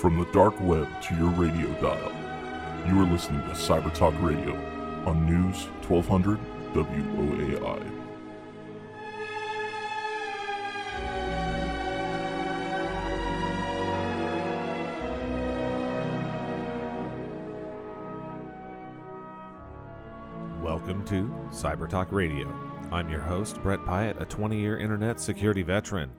From the dark web to your radio dial, you are listening to Cyber Talk Radio on News 1200 WOAI. Welcome to Cyber Talk Radio. I'm your host, Brett Pyatt, a 20 year internet security veteran.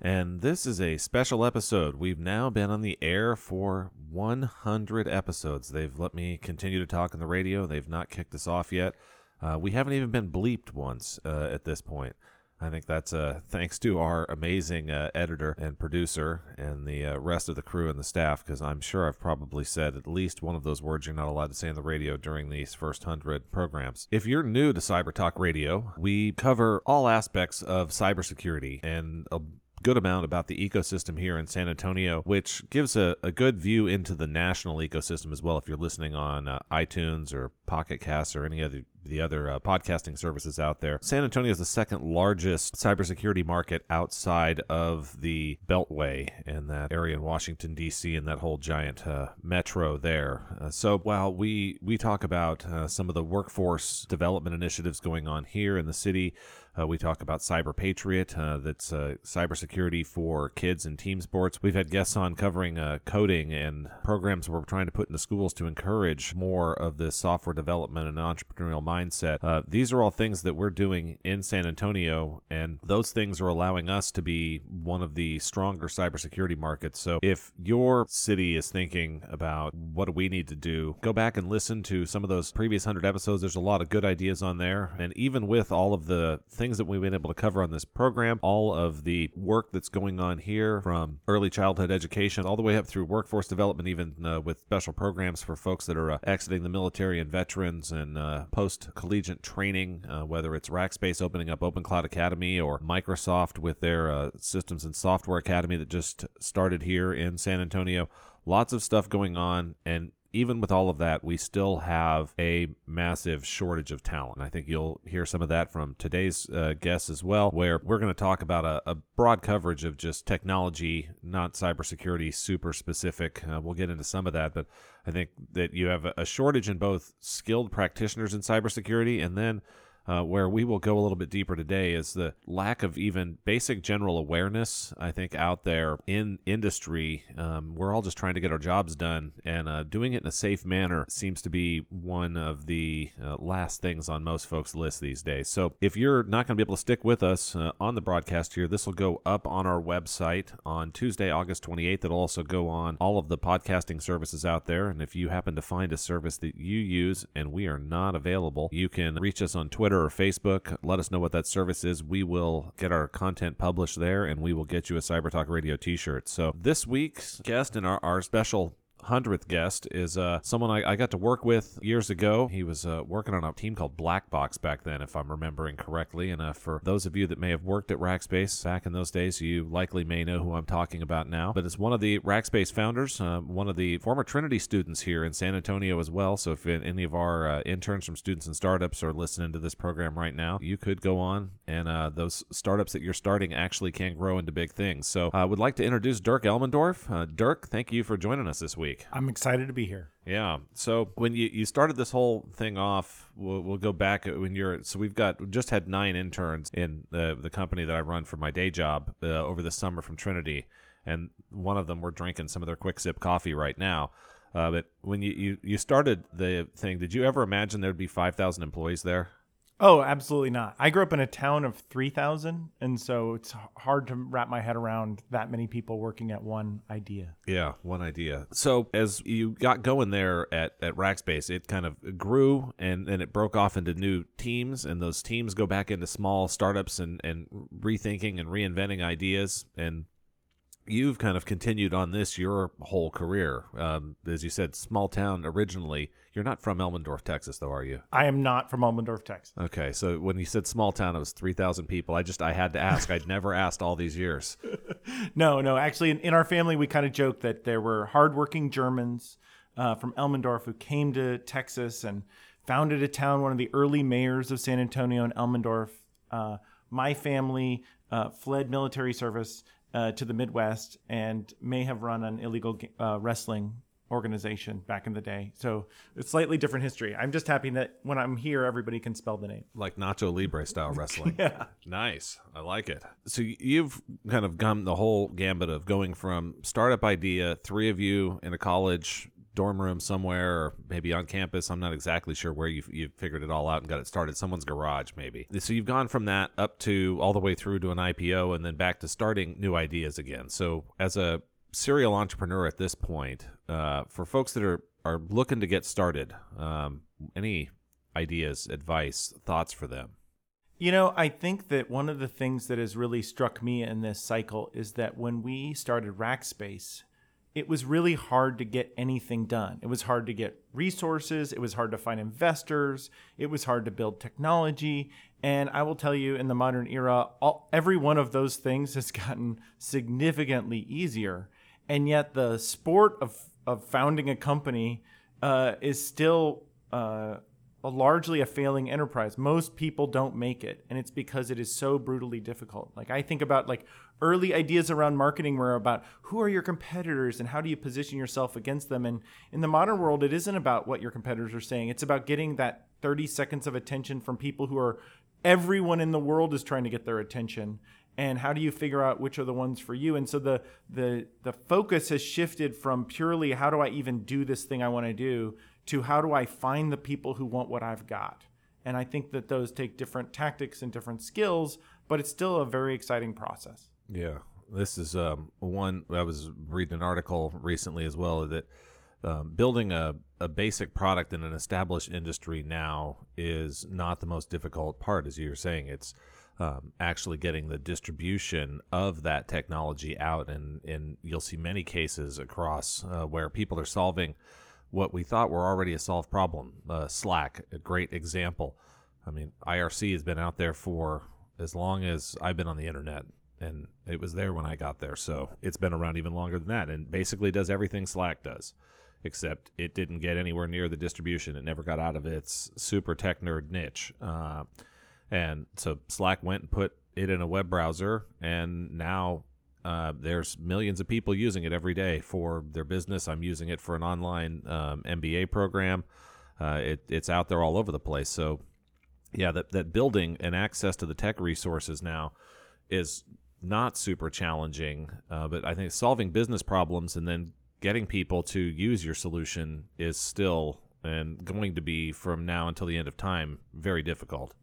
And this is a special episode. We've now been on the air for 100 episodes. They've let me continue to talk on the radio. They've not kicked us off yet. Uh, we haven't even been bleeped once uh, at this point. I think that's uh, thanks to our amazing uh, editor and producer and the uh, rest of the crew and the staff, because I'm sure I've probably said at least one of those words you're not allowed to say on the radio during these first hundred programs. If you're new to Cyber Talk Radio, we cover all aspects of cybersecurity and a good amount about the ecosystem here in San Antonio, which gives a, a good view into the national ecosystem as well. If you're listening on uh, iTunes or Pocket Casts or any other the other uh, podcasting services out there. San Antonio is the second largest cybersecurity market outside of the Beltway and that area in Washington D.C. and that whole giant uh, metro there. Uh, so while we we talk about uh, some of the workforce development initiatives going on here in the city. Uh, we talk about Cyber Patriot, uh, that's uh, cybersecurity for kids and team sports. We've had guests on covering uh, coding and programs we're trying to put into schools to encourage more of this software development and entrepreneurial mindset. Uh, these are all things that we're doing in San Antonio, and those things are allowing us to be one of the stronger cybersecurity markets. So if your city is thinking about what do we need to do, go back and listen to some of those previous 100 episodes. There's a lot of good ideas on there. And even with all of the things that we've been able to cover on this program, all of the work that's going on here from early childhood education all the way up through workforce development, even uh, with special programs for folks that are uh, exiting the military and veterans and uh, post collegiate training, uh, whether it's Rackspace opening up Open Cloud Academy or Microsoft with their uh, Systems and Software Academy that just started here in San Antonio. Lots of stuff going on, and even with all of that, we still have a massive shortage of talent. I think you'll hear some of that from today's uh, guests as well, where we're going to talk about a, a, broad coverage of just technology, not cybersecurity, super specific. Uh, we'll get into some of that, but I think that you have a shortage in both skilled practitioners in cybersecurity and then uh, where we will go a little bit deeper today is the lack of even basic general awareness, I think, out there in industry. Um, we're all just trying to get our jobs done, and uh, doing it in a safe manner seems to be one of the uh, last things on most folks' list these days. So if you're not going to be able to stick with us uh, on the broadcast here, this will go up on our website on Tuesday, August 28th. It'll also go on all of the podcasting services out there. And if you happen to find a service that you use and we are not available, you can reach us on Twitter or Facebook. Let us know what that service is. We will get our content published there and we will get you a Cyber Talk Radio t shirt. So, this week's guest in our, our special hundredth guest is uh, someone I, I, got to work with years ago. He was uh, working on a team called Black Box back then, if I'm remembering correctly. And uh, for those of you that may have worked at Rackspace back in those days, you likely may know who I'm talking about now. But it's one of the Rackspace founders, uh, one of the former Trinity students here in San Antonio as well. So if any of our uh, interns from students and startups are listening to this program right now, you could go on and uh, those startups that you're starting actually can grow into big things. So I would like to introduce Dirk Elmendorf. Dirk, thank you for joining us this week week. I'm excited to be here. Yeah. So when you, you started this whole thing off, we'll, we'll go back when you're. So we've got we just had nine interns in the the company that I run for my day job uh, over the summer from Trinity, and one of them we're drinking some of their quick sip coffee right now. Uh, but when you, you you started the thing, did you ever imagine there'd be five thousand employees there? Oh, absolutely not. I grew up in a town of 3,000, and so it's hard to wrap my head around that many people working at one idea. Yeah, one idea. So as you got going there at, at Rackspace, it kind of grew and then it broke off into new teams, and those teams go back into small startups and, and rethinking and reinventing ideas. And you've kind of continued on this your whole career. Um, as you said, small town originally. You're not from Elmendorf, Texas, though, are you? I am not from Elmendorf, Texas. Okay, so when you said small town, it was three thousand people. I just I had to ask. I'd never asked all these years. no, no. Actually, in, in our family, we kind of joked that there were hardworking Germans uh, from Elmendorf who came to Texas and founded a town. One of the early mayors of San Antonio and Elmendorf. Uh, my family uh, fled military service uh, to the Midwest and may have run an illegal uh, wrestling organization back in the day. So it's slightly different history. I'm just happy that when I'm here, everybody can spell the name. Like Nacho Libre style wrestling. Yeah. Nice. I like it. So you've kind of gone the whole gambit of going from startup idea, three of you in a college dorm room somewhere or maybe on campus. I'm not exactly sure where you you figured it all out and got it started. Someone's garage maybe. So you've gone from that up to all the way through to an IPO and then back to starting new ideas again. So as a serial entrepreneur at this point, uh, for folks that are are looking to get started, um, any ideas, advice, thoughts for them? You know, I think that one of the things that has really struck me in this cycle is that when we started Rackspace, it was really hard to get anything done. It was hard to get resources, it was hard to find investors, it was hard to build technology. And I will tell you, in the modern era, all, every one of those things has gotten significantly easier. And yet, the sport of, of founding a company uh, is still uh, a largely a failing enterprise. Most people don't make it, and it's because it is so brutally difficult. Like I think about like early ideas around marketing were about who are your competitors and how do you position yourself against them. And in the modern world, it isn't about what your competitors are saying. It's about getting that 30 seconds of attention from people who are everyone in the world is trying to get their attention and how do you figure out which are the ones for you and so the the the focus has shifted from purely how do i even do this thing i want to do to how do I find the people who want what I've got? And I think that those take different tactics and different skills, but it's still a very exciting process. Yeah. This is um, one I was reading an article recently as well that um, building a, a basic product in an established industry now is not the most difficult part, as you were saying. It's um, actually getting the distribution of that technology out, and, and you'll see many cases across uh, where people are solving what we thought were already a solved problem. Uh, Slack, a great example. I mean, IRC has been out there for as long as I've been on the internet, and it was there when I got there. So it's been around even longer than that, and basically does everything Slack does, except it didn't get anywhere near the distribution. It never got out of its super tech nerd niche. Uh, and so Slack went and put it in a web browser, and now uh, there's millions of people using it every day for their business. I'm using it for an online um, MBA program. Uh, it, it's out there all over the place. So, yeah, that, that building and access to the tech resources now is not super challenging, uh, but I think solving business problems and then getting people to use your solution is still and going to be from now until the end of time very difficult.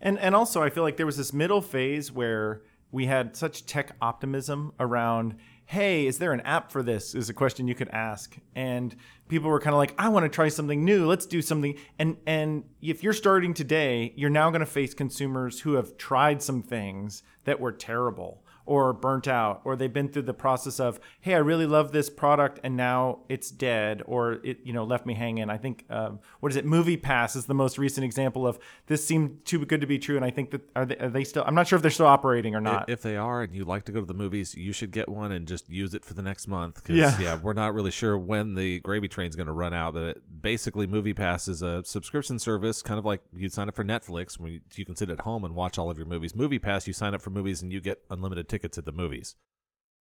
And and also I feel like there was this middle phase where we had such tech optimism around hey is there an app for this? is a question you could ask. And people were kind of like i want to try something new let's do something. And and if you're starting today you're now going to face consumers who have tried some things that were terrible or burnt out or they've been through the process of hey i really love this product and now it's dead or it you know left me hanging. I think um, what is it? MoviePass is the most recent example of this seemed too good to be true and i think that are they, are they still i'm not sure if they're still operating or not. if they are and you like to go to the movies you should get one and just use it for the next month cause, Yeah. yeah we're not really sure when the gravy train's going to run out but it, basically MoviePass is a subscription service kind of like you'd sign up for netflix when you, you can sit at home and watch all of your movies. MoviePass you sign up for movies and you get unlimited tickets at the movies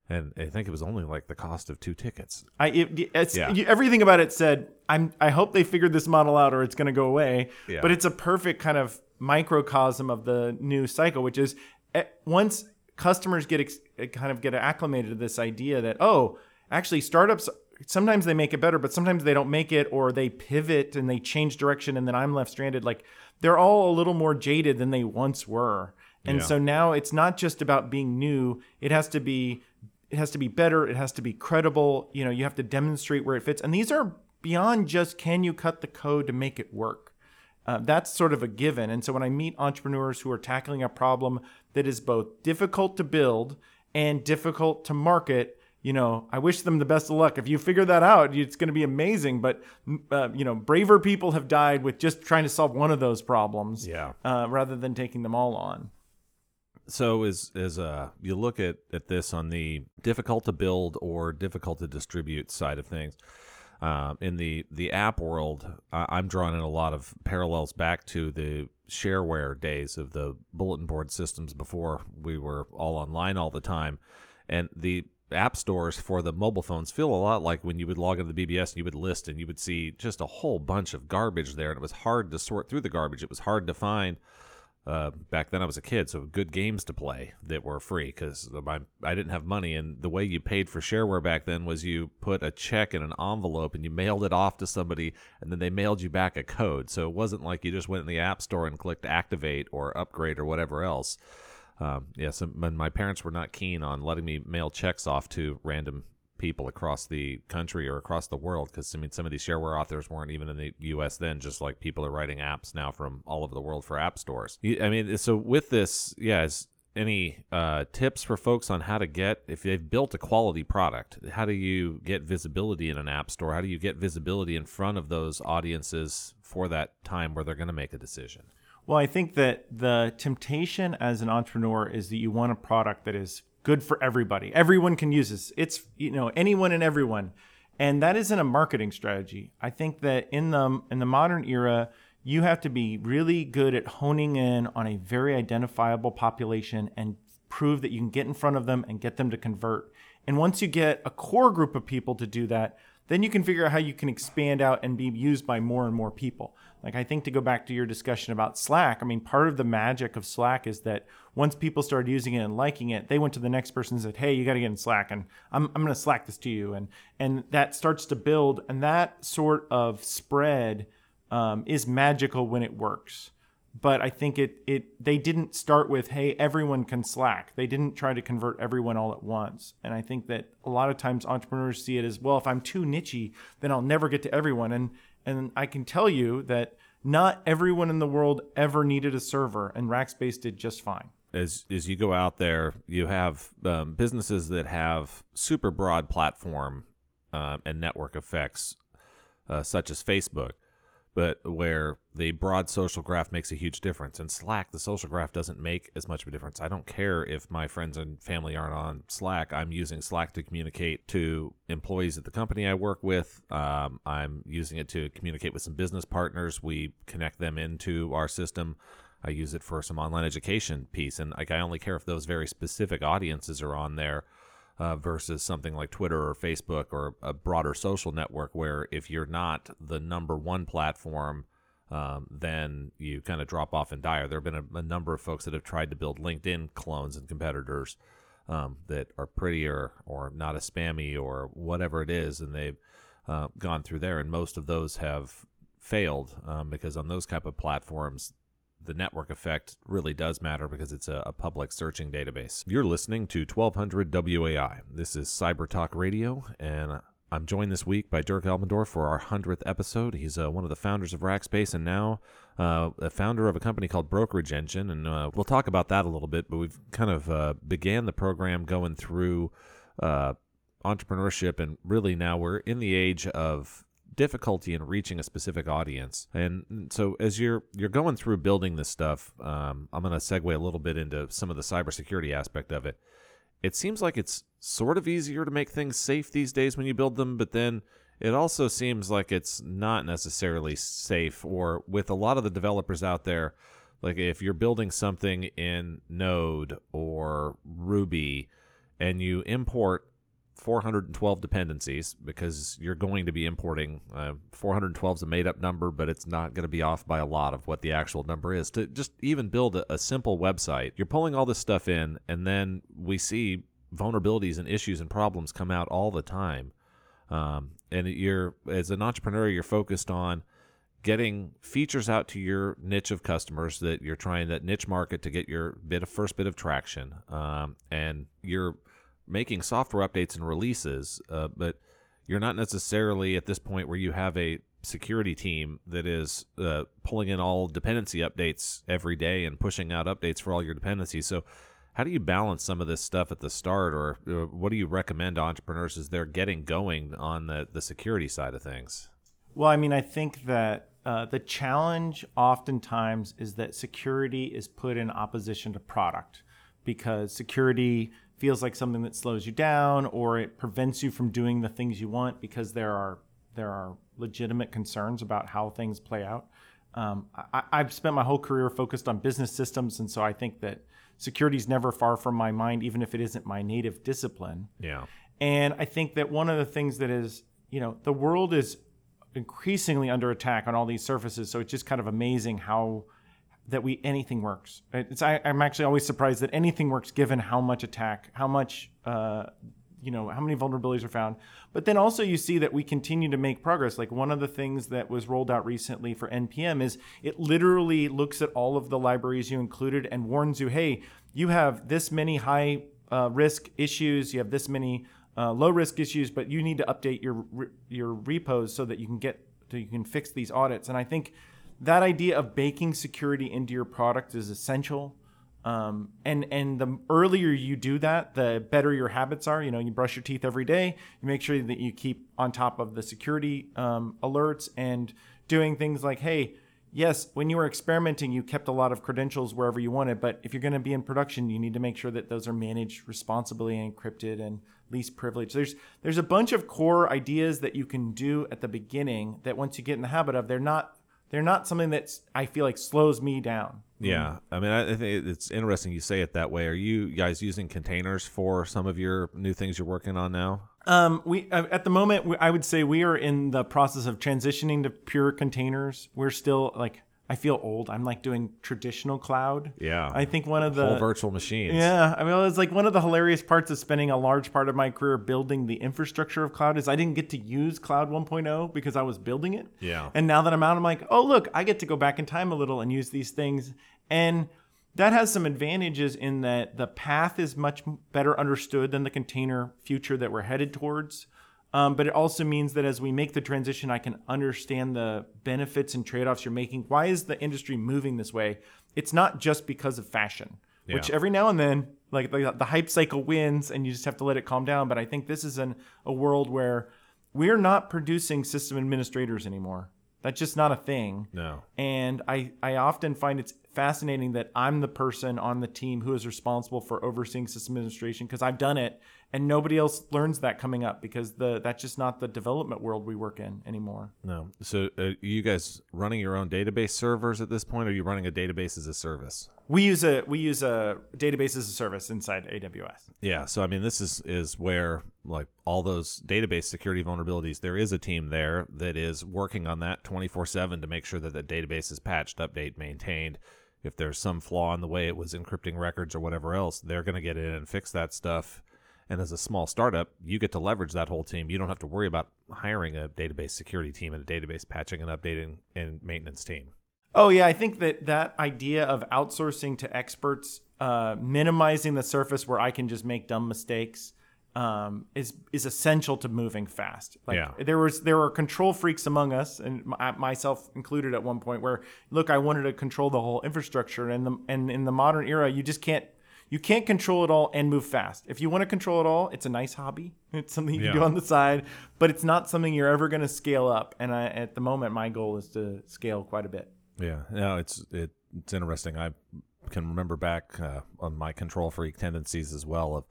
and i think it was only like the cost of two tickets I it, it's Yeah. you, everything about it said I'm I hope they figured this model out or it's going to go away. Yeah. But it's a perfect kind of microcosm of the new cycle, which is eh, once customers get ex, eh, kind of get acclimated to this idea that oh, actually startups sometimes they make it better, but sometimes they don't make it or they pivot and they change direction and then I'm left stranded. Like they're all a little more jaded than they once were. And Yeah. so now it's not just about being new, it has to be it has to be better. It has to be credible. You know you have to demonstrate where it fits. And these are beyond just can you cut the code to make it work? Uh, that's sort of a given. And so when i meet entrepreneurs who are tackling a problem that is both difficult to build and difficult to market you know i wish them the best of luck. If you figure that out it's going to be amazing. But uh, you know braver people have died with just trying to solve one of those problems Yeah. uh, rather than taking them all on So as as uh you look at at this on the difficult to build or difficult to distribute side of things, um, in the the app world, I I'm drawing in a lot of parallels back to the shareware days of the bulletin board systems before we were all online all the time, and the app stores for the mobile phones feel a lot like when you would log into the BBS and you would list and you would see just a whole bunch of garbage there, and it was hard to sort through the garbage. It was hard to find. Uh, back then I was a kid, so good games to play that were free because I didn't have money. And the way you paid for shareware back then was you put a check in an envelope and you mailed it off to somebody, and then they mailed you back a code. So it wasn't like you just went in the app store and clicked activate or upgrade or whatever else. Um, yeah, so my parents were not keen on letting me mail checks off to random people across the country or across the world because I mean some of these shareware authors weren't even in the U.S. then. Just like people are writing apps now from all over the world for app stores. I mean, so with this, yeah, any uh, tips for folks on how to get if they've built a quality product? How do you get visibility in an app store? How do you get visibility in front of those audiences for that time where they're going to make a decision? Well, I think that the temptation as an entrepreneur is that you want a product that is good for everybody. Everyone can use this. It's you know anyone and everyone, and that isn't a marketing strategy. I think that in the in the modern era, you have to be really good at honing in on a very identifiable population and prove that you can get in front of them and get them to convert. And once you get a core group of people to do that, then you can figure out how you can expand out and be used by more and more people. Like I think to go back to your discussion about Slack, I mean, part of the magic of Slack is that once people started using it and liking it, they went to the next person and said, "Hey, you got to get in Slack, and I'm I'm going to Slack this to you," and and that starts to build, and that sort of spread um, is magical when it works but I think it it they didn't start with hey everyone can Slack. They didn't try to convert everyone all at once. And I think that a lot of times entrepreneurs see it as well if I'm too nichey, then I'll never get to everyone. And and I can tell you that not everyone in the world ever needed a server, and Rackspace did just fine. As as you go out there, you have um, businesses that have super broad platform uh, and network effects, uh, such as Facebook but where the broad social graph makes a huge difference. In Slack, the social graph doesn't make as much of a difference. I don't care if my friends and family aren't on Slack. I'm using Slack to communicate to employees at the company I work with. Um, I'm using it to communicate with some business partners. We connect them into our system. I use it for some online education piece, and like I only care if those very specific audiences are on there uh, versus something like Twitter or Facebook or a broader social network where if you're not the number one platform, um, then you kind of drop off and die. There have been a, a, number of folks that have tried to build LinkedIn clones and competitors um, that are prettier or not as spammy or whatever it is, and they've uh, gone through there, and most of those have failed um, because on those type of platforms the network effect really does matter because it's a, a, public searching database. You're listening to 1200 WOAI. This is Cyber Talk Radio, and I'm joined this week by Dirk Elmendorf for our 100th episode. He's uh, one of the founders of Rackspace and now uh, a founder of a company called Brokerage Engine. And uh, we'll talk about that a little bit, but we've kind of uh, began the program going through uh, entrepreneurship, and really now we're in the age of difficulty in reaching a specific audience. And so as you're you're going through building this stuff, um, I'm going to segue a little bit into some of the cybersecurity aspect of it. It seems like it's sort of easier to make things safe these days when you build them, but then it also seems like it's not necessarily safe. Or with a lot of the developers out there, like if you're building something in Node or Ruby and you import 412 dependencies because you're going to be importing uh, 412 is a made up number, but it's not going to be off by a lot of what the actual number is. To just even build a, a simple website, you're pulling all this stuff in, and then we see vulnerabilities and issues and problems come out all the time. Um, and you're, as an entrepreneur, you're focused on getting features out to your niche of customers that you're trying that niche market to get your bit of first bit of traction um, and you're making software updates and releases, uh, but you're not necessarily at this point where you have a security team that is uh, pulling in all dependency updates every day and pushing out updates for all your dependencies. So, how do you balance some of this stuff at the start, or, or what do you recommend to entrepreneurs as they're getting going on the, the security side of things? Well, I mean, I think that uh, the challenge oftentimes is that security is put in opposition to product because security feels like something that slows you down or it prevents you from doing the things you want because there are there are legitimate concerns about how things play out. Um, I, have spent my whole career focused on business systems, and so I think that security is never far from my mind, even if it isn't my native discipline. Yeah. And I think that one of the things that is, you know, the world is increasingly under attack on all these surfaces. So it's just kind of amazing how that we anything works. It's I, am actually always surprised that anything works given how much attack, how much uh, you know, how many vulnerabilities are found. But then also you see that we continue to make progress. Like one of the things that was rolled out recently for NPM is it literally looks at all of the libraries you included and warns you, hey, you have this many high uh, risk issues, you have this many uh, low risk issues, but you need to update your your repos so that you can get so you can fix these audits. And I think that idea of baking security into your product is essential. Um, and and the earlier you do that, the better your habits are. You know, you brush your teeth every day. You make sure that you keep on top of the security um, alerts and doing things like, hey, yes, when you were experimenting, you kept a lot of credentials wherever you wanted. But if you're going to be in production, you need to make sure that those are managed responsibly and encrypted and least privilege. There's there's a bunch of core ideas that you can do at the beginning that once you get in the habit of, they're not they're not something that I feel like slows me down. Yeah, I mean, I think it's interesting you say it that way. Are you guys using containers for some of your new things you're working on now? Um, we uh, at the moment, I would say we are in the process of transitioning to pure containers. We're still like I feel old. I'm like doing traditional cloud. Yeah. I think one of the whole virtual machines. Yeah. I mean, it's like one of the hilarious parts of spending a large part of my career building the infrastructure of cloud is I didn't get to use cloud 1.0 because I was building it. Yeah. And now that I'm out, I'm like, oh, look, I get to go back in time a little and use these things. And that has some advantages in that the path is much better understood than the container future that we're headed towards. Um, but it also means that as we make the transition, I can understand the benefits and trade offs you're making. Why is the industry moving this way? It's not just because of fashion, yeah. which every now and then, like the, the, hype cycle wins and you just have to let it calm down. But I think this is an, a world where we're not producing system administrators anymore. That's just not a thing. No. And I, I often find it's fascinating that I'm the person on the team who is responsible for overseeing system administration because I've done it and nobody else learns that coming up because the that's just not the development world we work in anymore. No. So uh, you guys running your own database servers at this point or are you running a database as a service? We use a we use a database as a service inside AWS. Yeah, so I mean this is is where like all those database security vulnerabilities there is a team there that is working on that 24/7 to make sure that the database is patched, update, maintained if there's some flaw in the way it was encrypting records or whatever else, they're going to get in and fix that stuff and as a small startup, you get to leverage that whole team. You don't have to worry about hiring a database security team and a database patching and updating and maintenance team. Oh yeah, I think that that idea of outsourcing to experts, uh, minimizing the surface where I can just make dumb mistakes, um, is is essential to moving fast. Like yeah. there was there were control freaks among us, and myself included at one point. Where look, I wanted to control the whole infrastructure, and the and in the modern era, you just can't you can't control it all and move fast. If you want to control it all, it's a nice hobby. It's something you yeah. can do on the side, but it's not something you're ever going to scale up. And I, at the moment, my goal is to scale quite a bit. Yeah, no, it's it, it's interesting. I can remember back uh, on my control freak tendencies as well. Of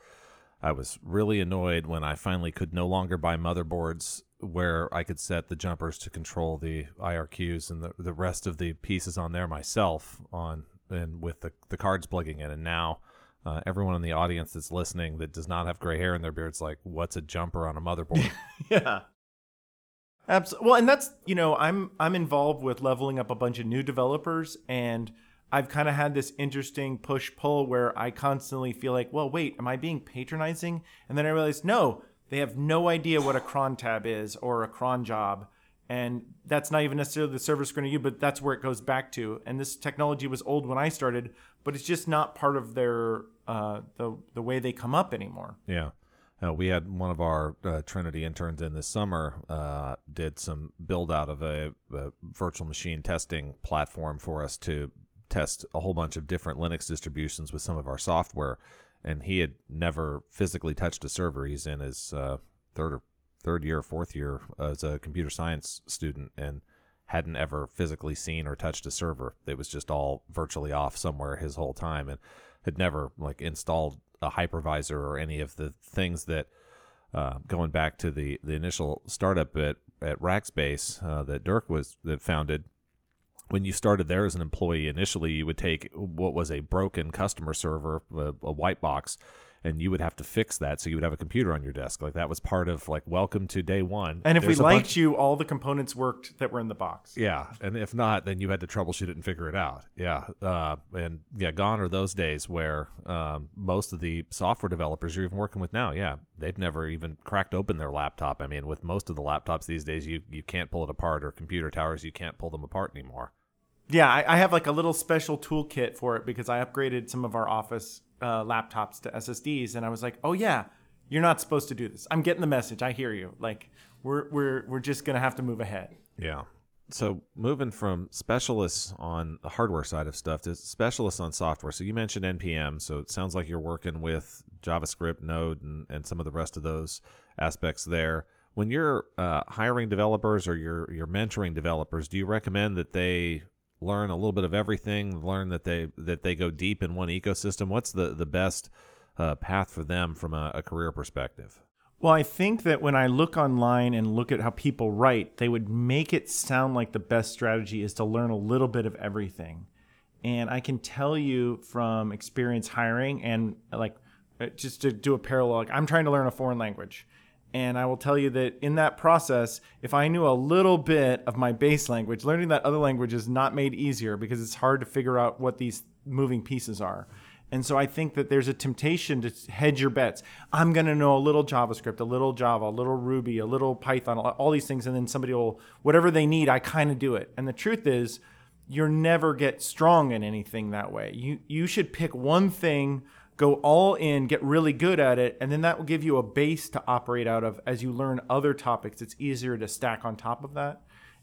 I was really annoyed when I finally could no longer buy motherboards where I could set the jumpers to control the IRQs and the, the rest of the pieces on there myself on and with the, the cards plugging in. And now uh, everyone in the audience that's listening that does not have gray hair in their beards, like, what's a jumper on a motherboard? yeah. Absolutely. Well, and that's you know, I'm I'm involved with leveling up a bunch of new developers, and I've kind of had this interesting push pull where I constantly feel like, well, wait, am I being patronizing? And then I realize, no, they have no idea what a cron tab is or a cron job. And that's not even necessarily the going to use, but that's where it goes back to. And this technology was old when I started, but it's just not part of their uh, the the way they come up anymore. Yeah. Uh, we had one of our uh, Trinity interns in this summer uh, did some build out of a, a, virtual machine testing platform for us to test a whole bunch of different Linux distributions with some of our software, and he had never physically touched a server. He's in his uh, third or third year, fourth year as a computer science student, and hadn't ever physically seen or touched a server. It was just all virtually off somewhere his whole time, and had never like installed a hypervisor or any of the things that uh, going back to the the initial startup at at Rackspace uh, that Dirk was that founded. when you started there as an employee, initially you would take what was a broken customer server, a, a white box, and you would have to fix that so you would have a computer on your desk. Like that was part of like welcome to day one. And if There's we liked bunch- you, all the components worked that were in the box. yeah and if not then you had to troubleshoot it and figure it out. Yeah uh, and yeah gone are those days where um, most of the software developers you're even working with now yeah they've never even cracked open their laptop. I mean with most of the laptops these days you you can't pull it apart or computer towers you can't pull them apart anymore. Yeah, I, I have like a little special toolkit for it because I upgraded some of our office uh, laptops to SSDs, and I was like, oh yeah, you're not supposed to do this. I'm getting the message. I hear you. Like we're we're we're just gonna have to move ahead. Yeah. So moving from specialists on the hardware side of stuff to specialists on software. So you mentioned NPM. So it sounds like you're working with JavaScript, Node, and, and some of the rest of those aspects there. When you're uh, hiring developers or you're you're mentoring developers, do you recommend that they learn a little bit of everything, learn that they that they go deep in one ecosystem? What's the the best uh, path for them from a, a career perspective? Well, I think that when I look online and look at how people write, they would make it sound like the best strategy is to learn a little bit of everything. And I can tell you from experience hiring and like uh, just to do a parallel, like I'm trying to learn a foreign language. And I will tell you that in that process, if I knew a little bit of my base language, learning that other language is not made easier because it's hard to figure out what these moving pieces are. And so I think that there's a temptation to hedge your bets. I'm going to know a little JavaScript, a little Java, a little Ruby, a little Python, all these things. And then somebody will, whatever they need, I kind of do it. And the truth is, you'll never get strong in anything that way. You, you should pick one thing, go all in, get really good at it, and then that will give you a base to operate out of as you learn other topics. It's easier to stack on top of that.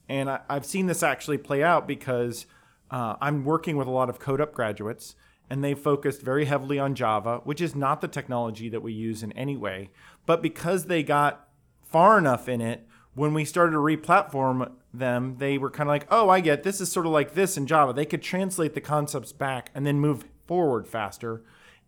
And I, I've seen this actually play out because uh, I'm working with a lot of Codeup graduates and they focused very heavily on Java, which is not the technology that we use in any way. But because they got far enough in it, when we started to replatform them, they were kind of like, oh, I get this is sort of like this in Java. They could translate the concepts back and then move forward faster.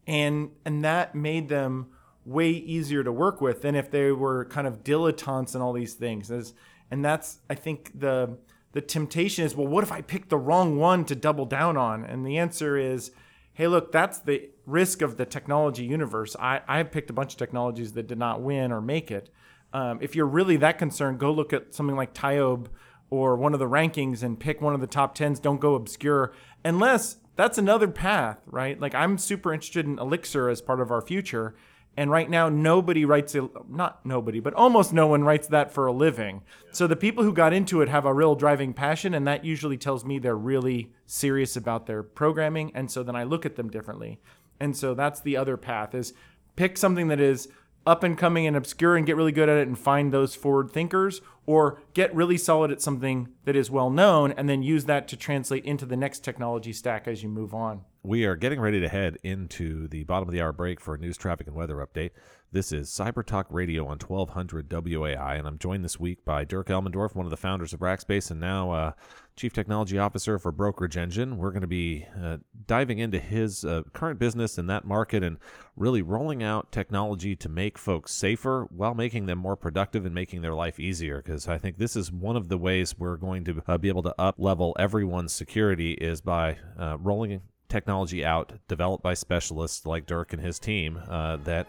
And and that made them way easier to work with than if they were kind of dilettantes and all these things. As, and that's I think the the temptation is, well, what if I pick the wrong one to double down on? And the answer is, hey, look, that's the risk of the technology universe. I, I picked a bunch of technologies that did not win or make it. Um, if you're really that concerned, go look at something like TIOBE or one of the rankings and pick one of the top tens. Don't go obscure, unless that's another path, right? Like I'm super interested in Elixir as part of our future. And right now, nobody writes it, not nobody, but almost no one writes that for a living. So the people who got into it have a real driving passion, and that usually tells me they're really serious about their programming. And so then I look at them differently. And so that's the other path is pick something that is up and coming and obscure and get really good at it and find those forward thinkers or get really solid at something that is well known and then use that to translate into the next technology stack as you move on. We are getting ready to head into the bottom of the hour break for a news, traffic, and weather update. This is Cyber Talk Radio on 1200 WOAI, and I'm joined this week by Dirk Elmendorf, one of the founders of Rackspace and now uh, Chief Technology Officer for Brokerage Engine. We're going to be uh, diving into his uh, current business in that market and really rolling out technology to make folks safer while making them more productive and making their life easier. Because I think this is one of the ways we're going to uh, be able to up level everyone's security is by uh, rolling technology out developed by specialists like Dirk and his team uh, that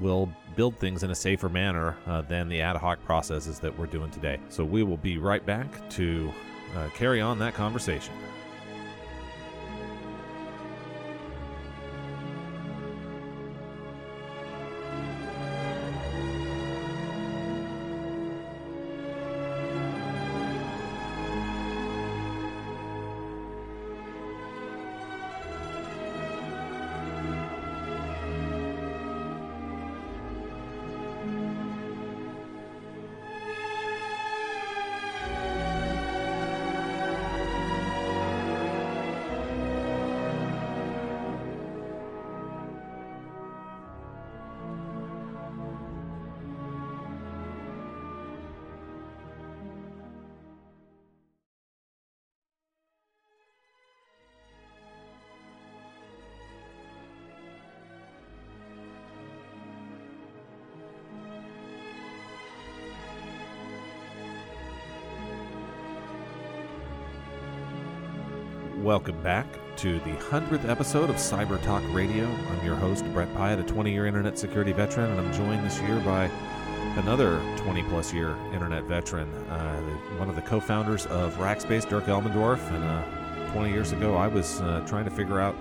will build things in a safer manner uh, than the ad hoc processes that we're doing today. So we will be right back to uh, carry on that conversation. Welcome back to the 100th episode of Cyber Talk Radio. I'm your host, Brett Pyatt, a 20 year internet security veteran, and I'm joined this year by another 20 plus year internet veteran, uh, one of the co founders of Rackspace, Dirk Elmendorf. And uh, 20 years ago, I was uh, trying to figure out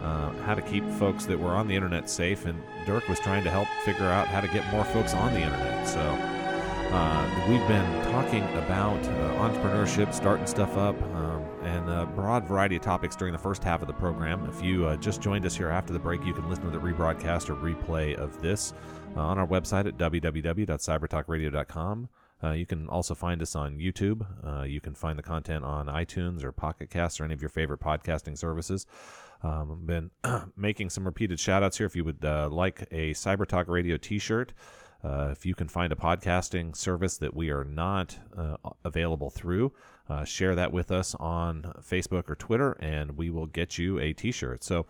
uh, how to keep folks that were on the internet safe, and Dirk was trying to help figure out how to get more folks on the internet. So uh, we've been talking about uh, entrepreneurship, starting stuff up, a broad variety of topics during the first half of the program. If you uh, just joined us here after the break, you can listen to the rebroadcast or replay of this uh, on our website at www.cybertalkradio.com. Uh, you can also find us on YouTube. Uh, you can find the content on iTunes or Pocket Casts or any of your favorite podcasting services. Um, I've been making some repeated shout outs here. If you would uh, like a Cyber Talk Radio t shirt, uh, if you can find a podcasting service that we are not uh, available through, uh, share that with us on Facebook or Twitter, and we will get you a t shirt. So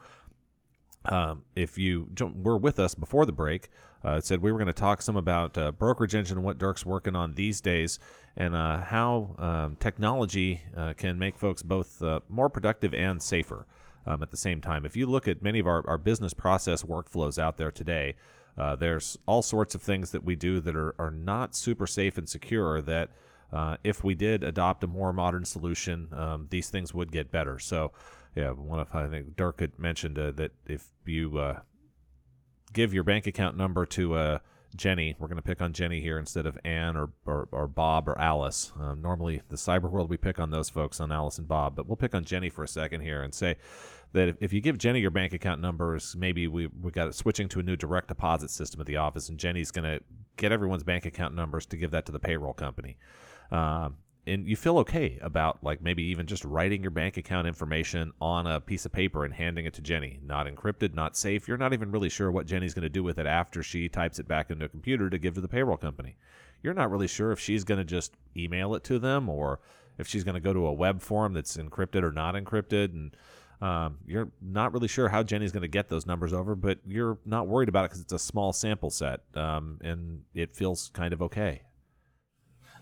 um, if you were with us before the break, uh, it said we were going to talk some about uh, brokerage engine and what Dirk's working on these days, and uh, how um, technology uh, can make folks both uh, more productive and safer um, at the same time. If you look at many of our, our business process workflows out there today, uh, there's all sorts of things that we do that are, are not super safe and secure that if we did adopt a more modern solution, um, these things would get better. So, yeah, one of I think Dirk had mentioned that if you give your bank account number to uh, Jenny. We're going to pick on Jenny here instead of Anne or, or, or Bob or Alice. Um, normally, the cyber world, we pick on those folks, on Alice and Bob, but we'll pick on Jenny for a second here and say that if, if you give Jenny your bank account numbers, maybe we, we got it switching to a new direct deposit system at the office, and Jenny's going to get everyone's bank account numbers to give that to the payroll company. Um, and you feel okay about like maybe even just writing your bank account information on a piece of paper and handing it to Jenny. Not encrypted, not safe. You're not even really sure what Jenny's going to do with it after she types it back into a computer to give to the payroll company. You're not really sure if she's going to just email it to them or if she's going to go to a web form that's encrypted or not encrypted and um, you're not really sure how Jenny's going to get those numbers over, but you're not worried about it because it's a small sample set, um, and it feels kind of okay.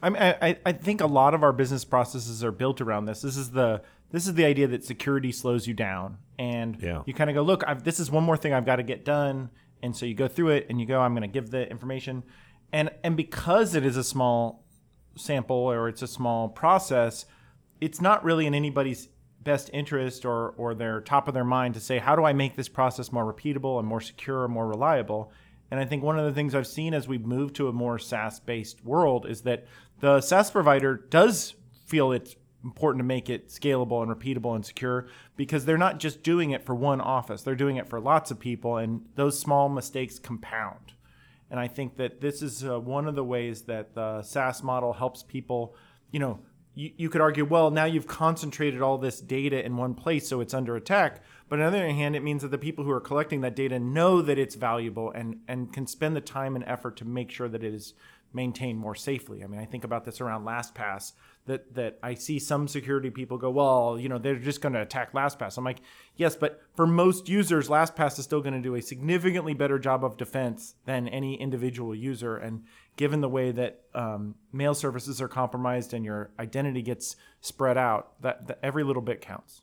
I mean, I, I think a lot of our business processes are built around this. This is the this is the idea that security slows you down, and yeah. you kind of go, look, I've, this is one more thing I've got to get done, and so you go through it, and you go, I'm going to give the information, and and because it is a small sample or it's a small process, it's not really in anybody's best interest or or their top of their mind to say, how do I make this process more repeatable and more secure, more reliable? And I think one of the things I've seen as we've moved to a more SaaS based world is that the SaaS provider does feel it's important to make it scalable and repeatable and secure because they're not just doing it for one office, they're doing it for lots of people, and those small mistakes compound. And I think that this is uh, one of the ways that the SaaS model helps people, you know, you could argue, well, now you've concentrated all this data in one place, so it's under attack. But on the other hand, it means that the people who are collecting that data know that it's valuable and, and can spend the time and effort to make sure that it is maintained more safely. I mean, I think about this around LastPass that that I see some security people go, well, you know, they're just going to attack LastPass. I'm like, yes, but for most users, LastPass is still going to do a significantly better job of defense than any individual user. And given the way that um, mail services are compromised and your identity gets spread out, that, that every little bit counts.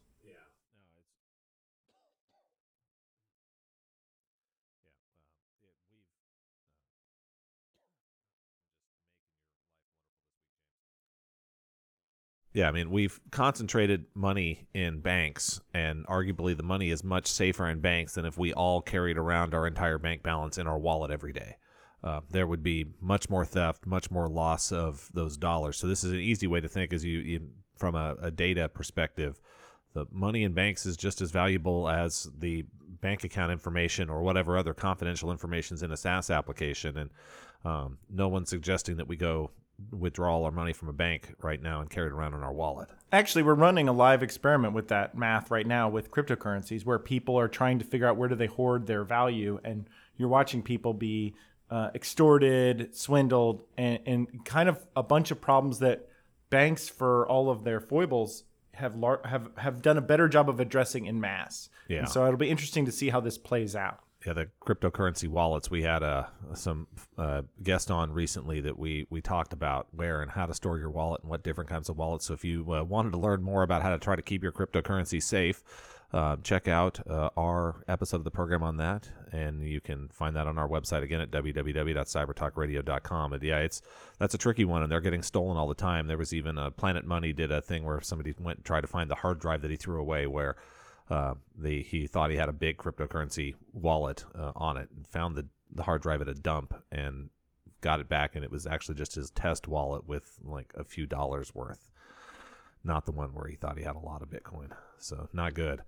Yeah, I mean, we've concentrated money in banks, and arguably the money is much safer in banks than if we all carried around our entire bank balance in our wallet every day. Uh, there would be much more theft, much more loss of those dollars. So this is an easy way to think, as you, you from a, a data perspective, the money in banks is just as valuable as the bank account information or whatever other confidential information is in a SaaS application. And um, no one's suggesting that we go withdraw all our money from a bank right now and carry it around in our wallet. Actually, we're running a live experiment with that math right now with cryptocurrencies where people are trying to figure out where do they hoard their value and you're watching people be uh, extorted, swindled, and, and kind of a bunch of problems that banks, for all of their foibles, have lar- have have done a better job of addressing in mass. Yeah. And so it'll be interesting to see how this plays out. Yeah, the cryptocurrency wallets. We had uh, some uh, guest on recently that we we talked about where and how to store your wallet and what different kinds of wallets. So if you uh, wanted to learn more about how to try to keep your cryptocurrency safe, uh, check out uh, our episode of the program on that, and you can find that on our website again at www.cybertalkradio.com. And yeah, it's that's a tricky one, and they're getting stolen all the time. There was even a Planet Money did a thing where somebody went and tried to find the hard drive that he threw away, where uh, the he thought he had a big cryptocurrency wallet uh, on it and found the, the hard drive at a dump and got it back and it was actually just his test wallet with like a few dollars worth. Not the one where he thought he had a lot of bitcoin. So not good.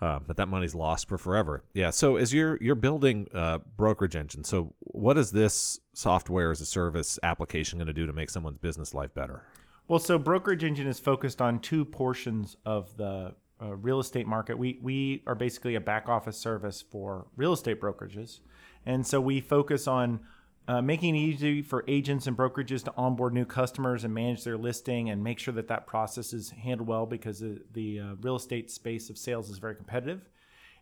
Uh, but that money's lost for forever. Yeah so as you're you're building uh, brokerage engine so what is this software as a service application going to do to make someone's business life better? Well so brokerage engine is focused on two portions of the uh, real estate market. We we are basically a back office service for real estate brokerages, and so we focus on uh, making it easy for agents and brokerages to onboard new customers and manage their listing and make sure that that process is handled well because the, the uh, real estate space of sales is very competitive.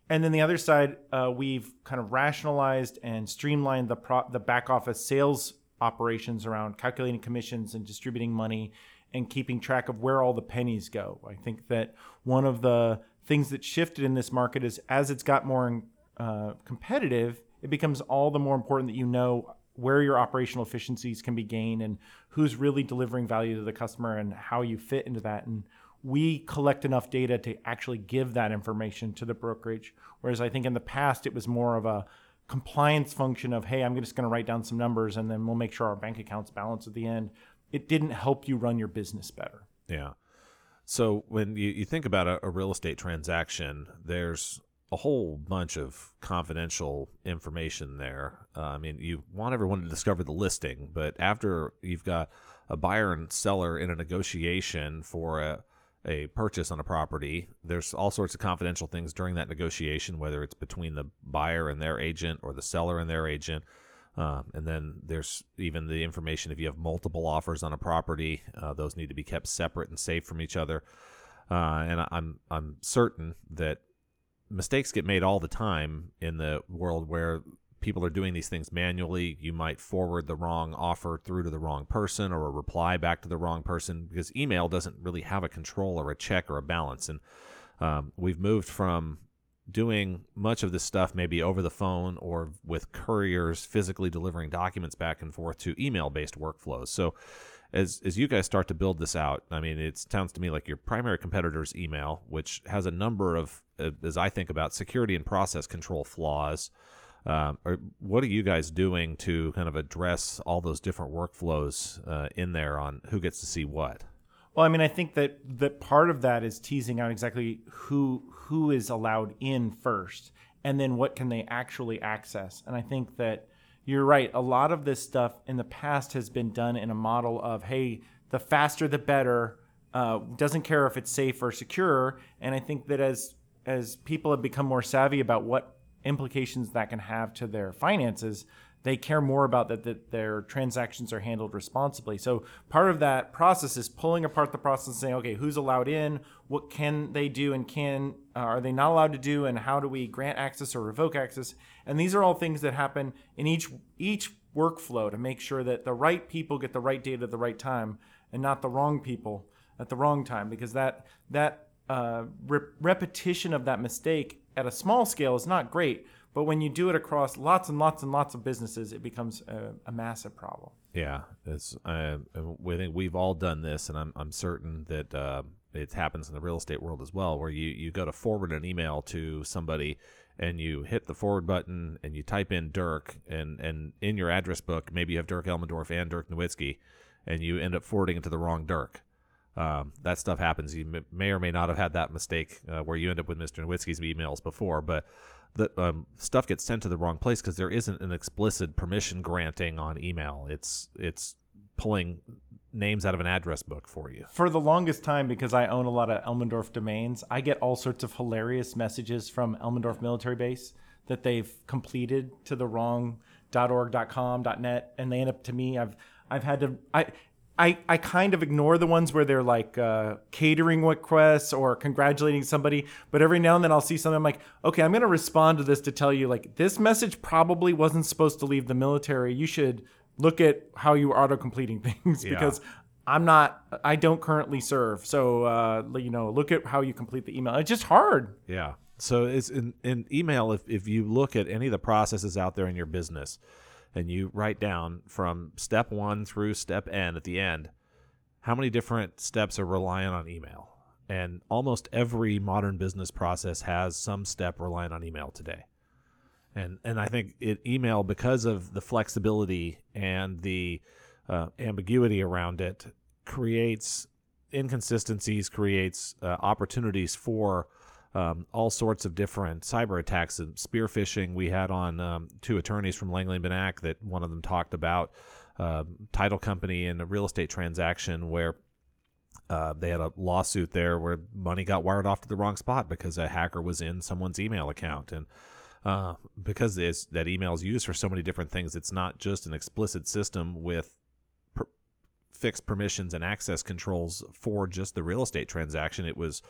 And then the other side, uh, we've kind of rationalized and streamlined the pro- the back office sales operations around calculating commissions and distributing money and keeping track of where all the pennies go. I think that one of the things that shifted in this market is as it's got more uh, competitive, it becomes all the more important that you know where your operational efficiencies can be gained and who's really delivering value to the customer and how you fit into that. And we collect enough data to actually give that information to the brokerage. Whereas I think in the past it was more of a compliance function of, hey, I'm just going to write down some numbers and then we'll make sure our bank accounts balance at the end it didn't help you run your business better. Yeah. So when you, you think about a, a real estate transaction, there's a whole bunch of confidential information there. Uh, I mean, you want everyone to discover the listing, but after you've got a buyer and seller in a negotiation for a, a purchase on a property, there's all sorts of confidential things during that negotiation, whether it's between the buyer and their agent or the seller and their agent. Um, and then there's even the information if you have multiple offers on a property, uh, those need to be kept separate and safe from each other. Uh, and I'm I'm certain that mistakes get made all the time in the world where people are doing these things manually. You might forward the wrong offer through to the wrong person or a reply back to the wrong person because email doesn't really have a control or a check or a balance. And um, we've moved from doing much of this stuff maybe over the phone or with couriers physically delivering documents back and forth to email based workflows. So as as you guys start to build this out, I mean, it sounds to me like your primary competitor's email, which has a number of, uh, as I think about security and process control flaws. Um, or what are you guys doing to kind of address all those different workflows uh, in there on who gets to see what? Well, I mean, I think that that part of that is teasing out exactly who who is allowed in first, and then what can they actually access. And I think that you're right. A lot of this stuff in the past has been done in a model of, hey, the faster the better. Uh, doesn't care if it's safe or secure. And I think that as as people have become more savvy about what implications that can have to their finances, they care more about that, that their transactions are handled responsibly. So part of that process is pulling apart the process and saying, okay, who's allowed in? What can they do and can uh, are they not allowed to do? And how do we grant access or revoke access? And these are all things that happen in each each workflow to make sure that the right people get the right data at the right time and not the wrong people at the wrong time because that that uh, re- repetition of that mistake at a small scale is not great but when you do it across lots and lots and lots of businesses, it becomes a, a massive problem. Yeah, it's. Uh, we think we've all done this, and I'm I'm certain that uh, it happens in the real estate world as well, where you you go to forward an email to somebody, and you hit the forward button, and you type in Dirk, and and in your address book, maybe you have Dirk Elmendorf and Dirk Nowitzki, and you end up forwarding it to the wrong Dirk. Um, that stuff happens. You may or may not have had that mistake uh, where you end up with Mr. Nowitzki's emails before, but that um, stuff gets sent to the wrong place because there isn't an explicit permission granting on email. It's it's pulling names out of an address book for you. For the longest time, because I own a lot of Elmendorf domains, I get all sorts of hilarious messages from Elmendorf Military Base that they've completed to the wrong .org, .com, .net, and they end up to me. I've I've had to I I, I kind of ignore the ones where they're like uh, catering requests or congratulating somebody. But every now and then I'll see something. I'm like, okay, I'm going to respond to this to tell you like this message probably wasn't supposed to leave the military. You should look at how you auto completing things Yeah. because I'm not. I don't currently serve. So uh, you know, look at how you complete the email. It's just hard. Yeah. So it's in, in email, if, if you look at any of the processes out there in your business and you write down from step one through step N at the end, how many different steps are reliant on email? And almost every modern business process has some step reliant on email today. And and I think it email because of the flexibility and the uh, ambiguity around it creates inconsistencies, creates uh, opportunities for um, all sorts of different cyber attacks and spear phishing. We had on um, two attorneys from Langley and Banack that one of them talked about um title company and a real estate transaction where uh, they had a lawsuit there where money got wired off to the wrong spot because a hacker was in someone's email account and uh, because that email is used for so many different things it's not just an explicit system with per- fixed permissions and access controls for just the real estate transaction it was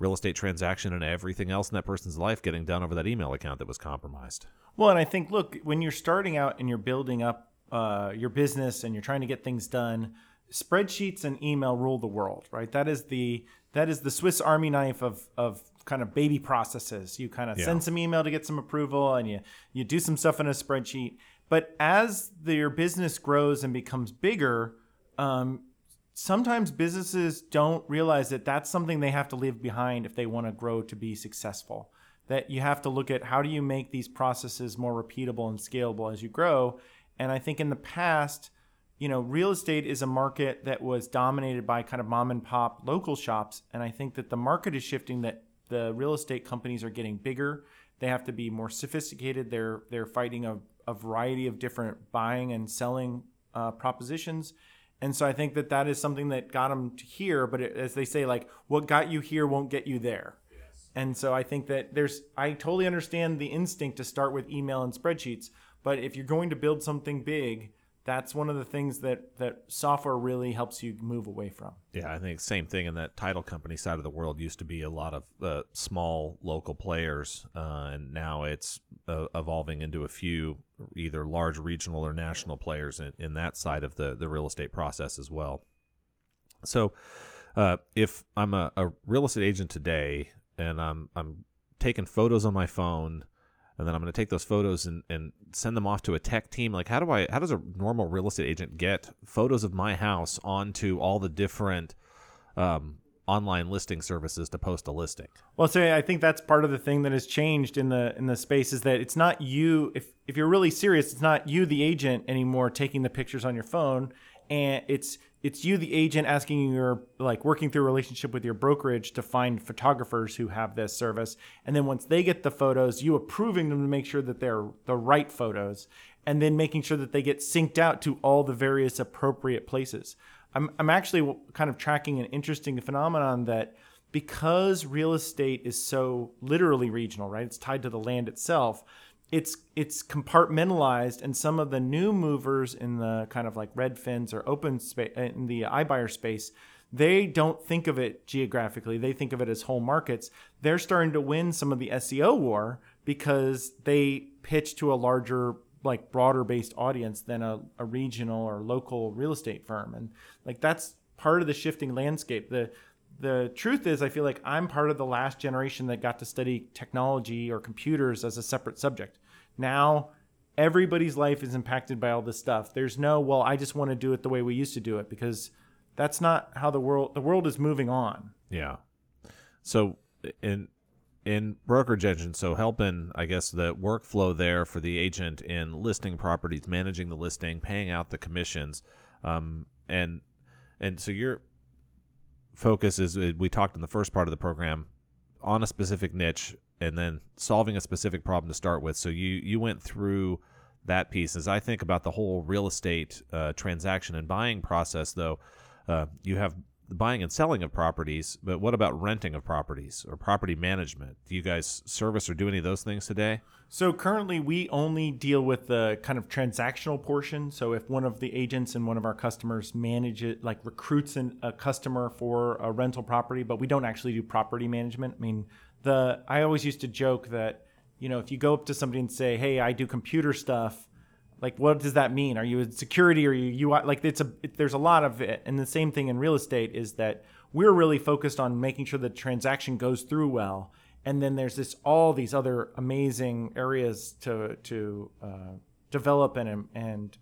real estate transaction and everything else in that person's life getting done over that email account that was compromised Well, and I think, look, when you're starting out and you're building up uh, your business and you're trying to get things done, spreadsheets and email rule the world, right? That is the that is the Swiss Army knife of of kind of baby processes. You kind of Yeah. send some email to get some approval, and you you do some stuff in a spreadsheet. But as the, your business grows and becomes bigger, um, sometimes businesses don't realize that that's something they have to leave behind if they want to grow to be successful. That you have to look at how do you make these processes more repeatable and scalable as you grow. And I think in the past, you know, real estate is a market that was dominated by kind of mom and pop local shops. And I think that the market is shifting that the real estate companies are getting bigger. They have to be more sophisticated. They're they're fighting a, a variety of different buying and selling uh, propositions. And so I think that that is something that got them to here. But it, as they say, like what got you here won't get you there. And so I think that there's, I totally understand the instinct to start with email and spreadsheets. But if you're going to build something big, that's one of the things that, that software really helps you move away from. Yeah, I think same thing in that title company side of the world used to be a lot of uh, small local players, uh, and now it's uh, evolving into a few either large regional or national players in, in that side of the, the real estate process as well. So, uh, if I'm a, a real estate agent today and I'm I'm taking photos on my phone, and then I'm going to take those photos and, and send them off to a tech team. Like, how do I? How does a normal real estate agent get photos of my house onto all the different um, online listing services to post a listing? Well, so I think that's part of the thing that has changed in the in the space is that it's not you. If if you're really serious, it's not you, the agent, anymore, taking the pictures on your phone, and it's it's you, the agent, asking your like working through relationship with your brokerage to find photographers who have this service, and then once they get the photos, you approving them to make sure that they're the right photos, and then making sure that they get synced out to all the various appropriate places. I'm I'm actually kind of tracking an interesting phenomenon that because real estate is so literally regional, right? It's tied to the land itself. It's it's compartmentalized, and some of the new movers in the kind of like Redfins or open space in the iBuyer space, they don't think of it geographically. They think of it as whole markets. They're starting to win some of the SEO war because they pitch to a larger like broader based audience than a, a regional or local real estate firm and like that's part of the shifting landscape the the truth is i feel like i'm part of the last generation that got to study technology or computers as a separate subject. Now everybody's life is impacted by all this stuff. There's no well i just want to do it the way we used to do it because that's not how the world the world is moving on. Yeah. So in in brokerage engine, so helping I guess the workflow there for the agent in listing properties, managing the listing, paying out the commissions, um, and and so your focus is uh, we talked in the first part of the program on a specific niche and then solving a specific problem to start with. So you you went through that piece. As I think about the whole real estate uh, transaction and buying process, though, uh, you have the buying and selling of properties, but what about renting of properties or property management? Do you guys service or do any of those things today? So currently, we only deal with the kind of transactional portion. So if one of the agents and one of our customers manage it, like recruits an, a customer for a rental property, but we don't actually do property management. I mean, the I always used to joke that you know if you go up to somebody and say, "Hey, I do computer stuff," like what does that mean? Are you in security? Or you UI? Like it's a it, there's a lot of it, and the same thing in real estate is that we're really focused on making sure the transaction goes through well and then there's this all these other amazing areas to to uh, develop and and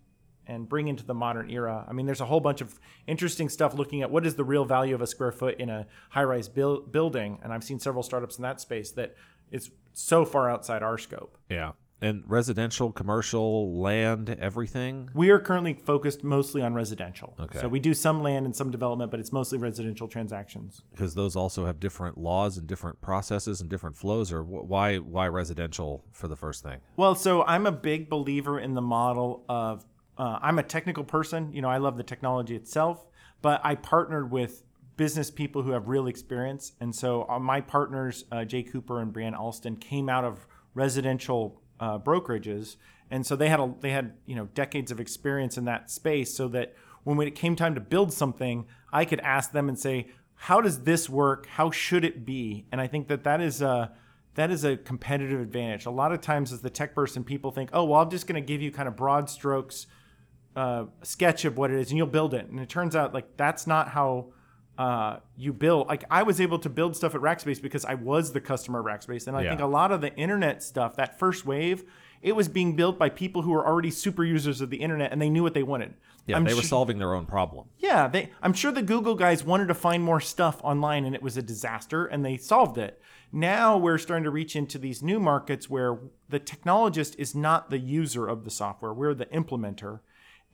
and bring into the modern era. I mean, there's a whole bunch of interesting stuff looking at what is the real value of a square foot in a high-rise building, and I've seen several startups in that space that it's so far outside our scope. Yeah. And residential, commercial, land, everything? We are currently focused mostly on residential. Okay. So we do some land and some development, but it's mostly residential transactions. Because those also have different laws and different processes and different flows, or why why residential for the first thing? Well, so I'm a big believer in the model of uh, I'm a technical person. You know, I love the technology itself, but I partnered with business people who have real experience, and so uh, my partners, uh, Jay Cooper and Brian Alston, came out of residential uh, brokerages, and so they had a, they had you know decades of experience in that space, so that when it came time to build something, I could ask them and say, "How does this work? How should it be?" And I think that that is a that is a competitive advantage. A lot of times, as the tech person, people think, "Oh, well, I'm just going to give you kind of broad strokes." Uh, sketch of what it is and you'll build it and it turns out like that's not how uh, you build like i was able to build stuff at rackspace because i was the customer at rackspace and i Yeah. think a lot of the internet stuff that first wave it was being built by people who were already super users of the internet and they knew what they wanted Yeah, I'm they were su- solving their own problem. yeah, they. I'm sure the Google guys wanted to find more stuff online, and it was a disaster, and they solved it. Now we're starting to reach into these new markets where the technologist is not the user of the software; we're the implementer.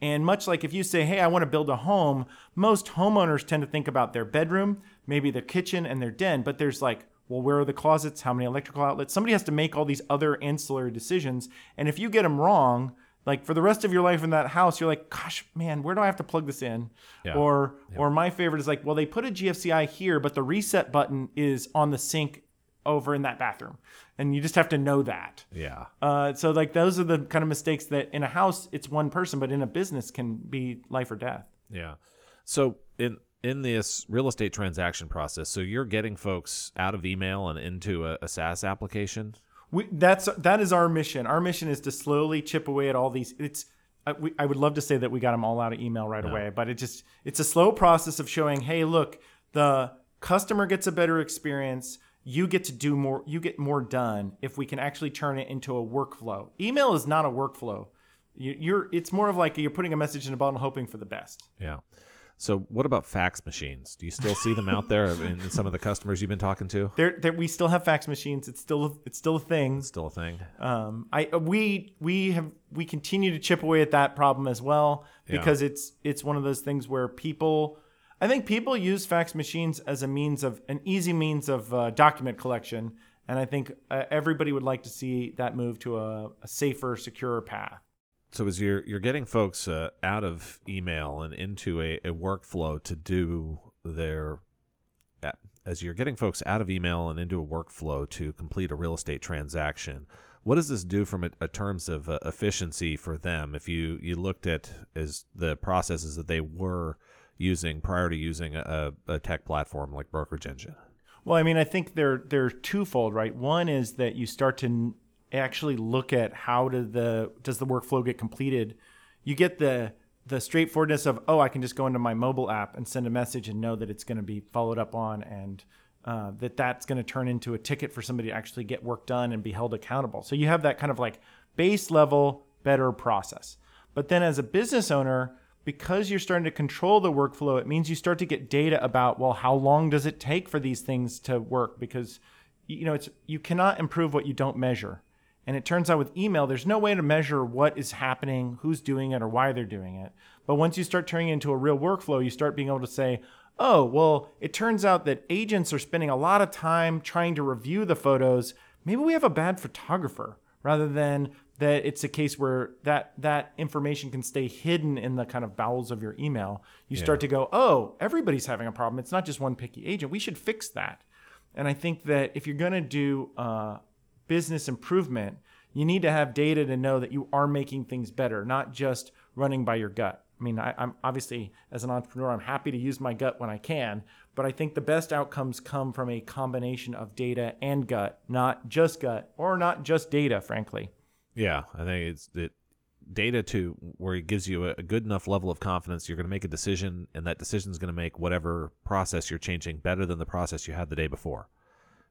And much like if you say, "Hey, I want to build a home," most homeowners tend to think about their bedroom, maybe their kitchen, and their den. But there's like, well, where are the closets? How many electrical outlets? Somebody has to make all these other ancillary decisions, and if you get them wrong. Like for the rest of your life in that house, you're like, gosh, man, where do I have to plug this in? Yeah. Or or my favorite is like, well, they put a GFCI here, but the reset button is on the sink over in that bathroom, and you just have to know that. Yeah. Uh, so like those are the kind of mistakes that in a house it's one person, but in a business can be life or death. Yeah. So in in this real estate transaction process, so you're getting folks out of email and into a, a SaaS application. We, that's that is our mission. Our mission is to slowly chip away at all these. It's I, we, I would love to say that we got them all out of email right away, but it just it's a slow process of showing, hey, look, the customer gets a better experience. You get to do more. You get more done if we can actually turn it into a workflow. Email is not a workflow. You, you're it's more of like you're putting a message in a bottle, hoping for the best. Yeah. So what about fax machines? Do you still see them out there in some of the customers you've been talking to? There, there, we still have fax machines. It's still it's still a thing. Still a thing. Um, I we we have we continue to chip away at that problem as well because it's it's one of those things where people, I think people use fax machines as a means of an easy means of uh, document collection, and I think uh, everybody would like to see that move to a, a safer, secure path. So as you're you're getting folks uh, out of email and into a, a workflow to do their as you're getting folks out of email and into a workflow to complete a real estate transaction, what does this do from a, a terms of uh, efficiency for them? If you you looked at as the processes that they were using prior to using a, a tech platform like Brokerage Engine. Well, I mean, I think they're they're twofold, right? One is that you start to actually look at how do the does the workflow get completed. You get the the straightforwardness of oh, I can just go into my mobile app and send a message and know that it's going to be followed up on, and uh, that that's going to turn into a ticket for somebody to actually get work done and be held accountable. So you have that kind of like base level better process. But then as a business owner, because you're starting to control the workflow, it means you start to get data about, well, how long does it take for these things to work? Because you know, it's you cannot improve what you don't measure. And it turns out with email, there's no way to measure what is happening, who's doing it, or why they're doing it. But once you start turning into a real workflow, you start being able to say, oh, well, it turns out that agents are spending a lot of time trying to review the photos. Maybe we have a bad photographer rather than that it's a case where that that information can stay hidden in the kind of bowels of your email. You start to go, oh, everybody's having a problem. It's not just one picky agent. We should fix that. And I think that if you're going to do uh, business improvement, you need to have data to know that you are making things better, not just running by your gut. I mean, I, am obviously as an entrepreneur, I'm happy to use my gut when I can, but I think the best outcomes come from a combination of data and gut, not just gut or not just data, frankly. Yeah, I think it's it data to where it gives you a, a good enough level of confidence you're going to make a decision and that decision is going to make whatever process you're changing better than the process you had the day before.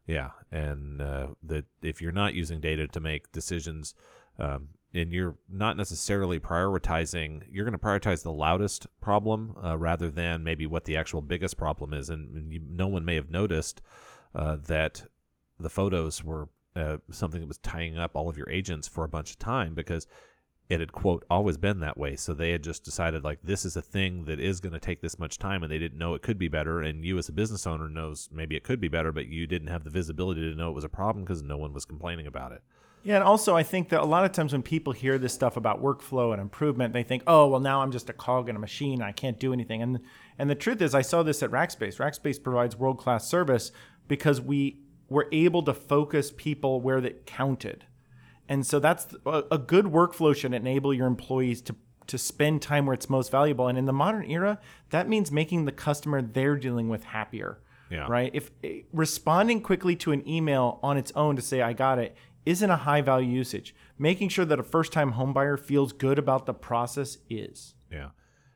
Yeah and uh, that if you're not using data to make decisions um, and you're not necessarily prioritizing you're going to prioritize the loudest problem uh, rather than maybe what the actual biggest problem is and, and you, no one may have noticed uh, that the photos were uh, something that was tying up all of your agents for a bunch of time because it had quote always been that way. So they had just decided like this is a thing that is going to take this much time and they didn't know it could be better. And you as a business owner knows maybe it could be better but you didn't have the visibility to know it was a problem because no one was complaining about it. Yeah and also i think that a lot of times when people hear this stuff about workflow and improvement they think oh well now i'm just a cog in a machine. I can't do anything. And and the truth is i saw this at rackspace. Rackspace provides world-class service because we were able to focus people where that counted and so that's a, good workflow should enable your employees to to spend time where it's most valuable. And in the modern era, that means making the customer they're dealing with happier. Yeah. Right. If eh, responding quickly to an email on its own to say I got it isn't a high value usage. Making sure that a first time homebuyer feels good about the process is. Yeah.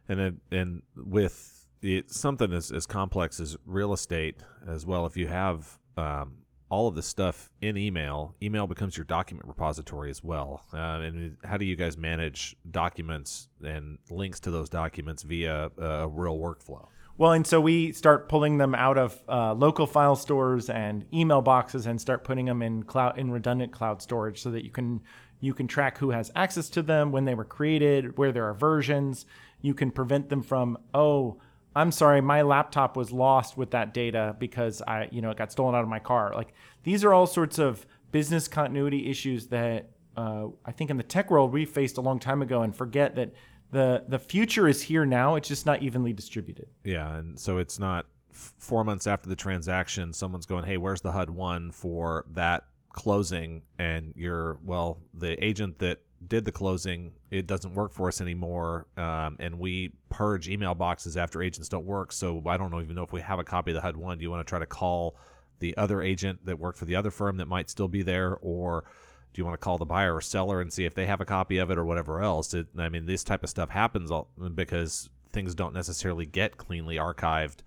And it, and with it, something as, as complex as real estate as well, if you have um, all of this stuff in email. Email becomes your document repository as well. Uh, and how do you guys manage documents and links to those documents via a real workflow? Well, and so we start pulling them out of uh, local file stores and email boxes, and start putting them in cloud in redundant cloud storage, so that you can you can track who has access to them, when they were created, where there are versions. You can prevent them from oh I'm sorry, my laptop was lost with that data because I, you know, it got stolen out of my car. Like these are all sorts of business continuity issues that uh, I think in the tech world we faced a long time ago, and forget that the the future is here now. It's just not evenly distributed. Yeah, and so it's not f- four months after the transaction, someone's going, "Hey, where's the HUD one for that closing?" And you're, well, the agent that did the closing, it doesn't work for us anymore, um, and we purge email boxes after agents don't work. So I don't even know if we have a copy of the HUD one. Do you want to try to call the other agent that worked for the other firm that might still be there, or do you want to call the buyer or seller and see if they have a copy of it or whatever else? It, I mean, this type of stuff happens all, because things don't necessarily get cleanly archived.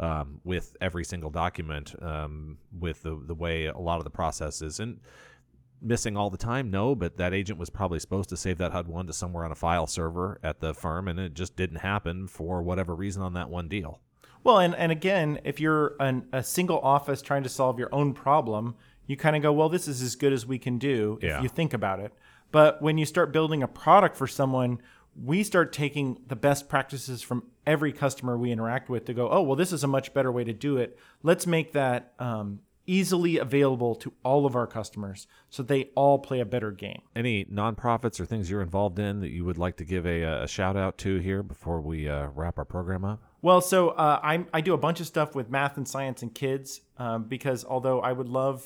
Um, with every single document, um, with the the way a lot of the processes, and missing all the time? No, but that agent was probably supposed to save that HUD one to somewhere on a file server at the firm, and it just didn't happen for whatever reason on that one deal. Well, and, and again, if you're an, a single office trying to solve your own problem, you kind of go, well, this is as good as we can do if yeah. you think about it. But when you start building a product for someone, we start taking the best practices from every customer we interact with to go, oh, well, this is a much better way to do it. Let's make that um, easily available to all of our customers so they all play a better game. Any nonprofits or things you're involved in that you would like to give a, a shout out to here before we uh, wrap our program up? Well, so uh, I, I do a bunch of stuff with math and science and kids um, because although I would love,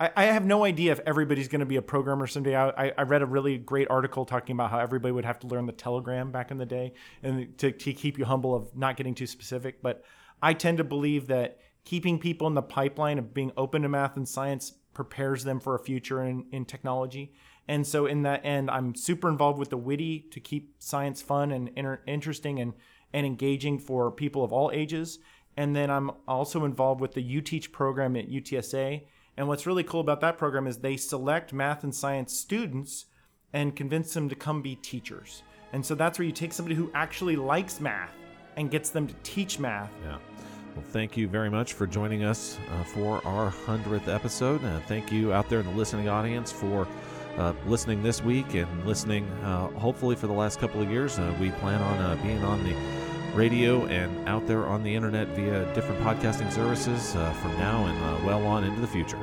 I, I have no idea if everybody's going to be a programmer someday. I, I read a really great article talking about how everybody would have to learn the telegram back in the day and to, to keep you humble of not getting too specific. But I tend to believe that keeping people in the pipeline of being open to math and science prepares them for a future in, in technology. And so, in that end, I'm super involved with the Witte to keep science fun and inter- interesting and, and engaging for people of all ages. And then I'm also involved with the UTeach program at UTSA. And what's really cool about that program is they select math and science students and convince them to come be teachers. And so that's where you take somebody who actually likes math and gets them to teach math. Yeah. Well, thank you very much for joining us uh, for our 100th episode. Uh, thank you out there in the listening audience for uh, listening this week and listening uh, hopefully for the last couple of years. Uh, we plan on uh, being on the radio and out there on the internet via different podcasting services from now and well on into the future.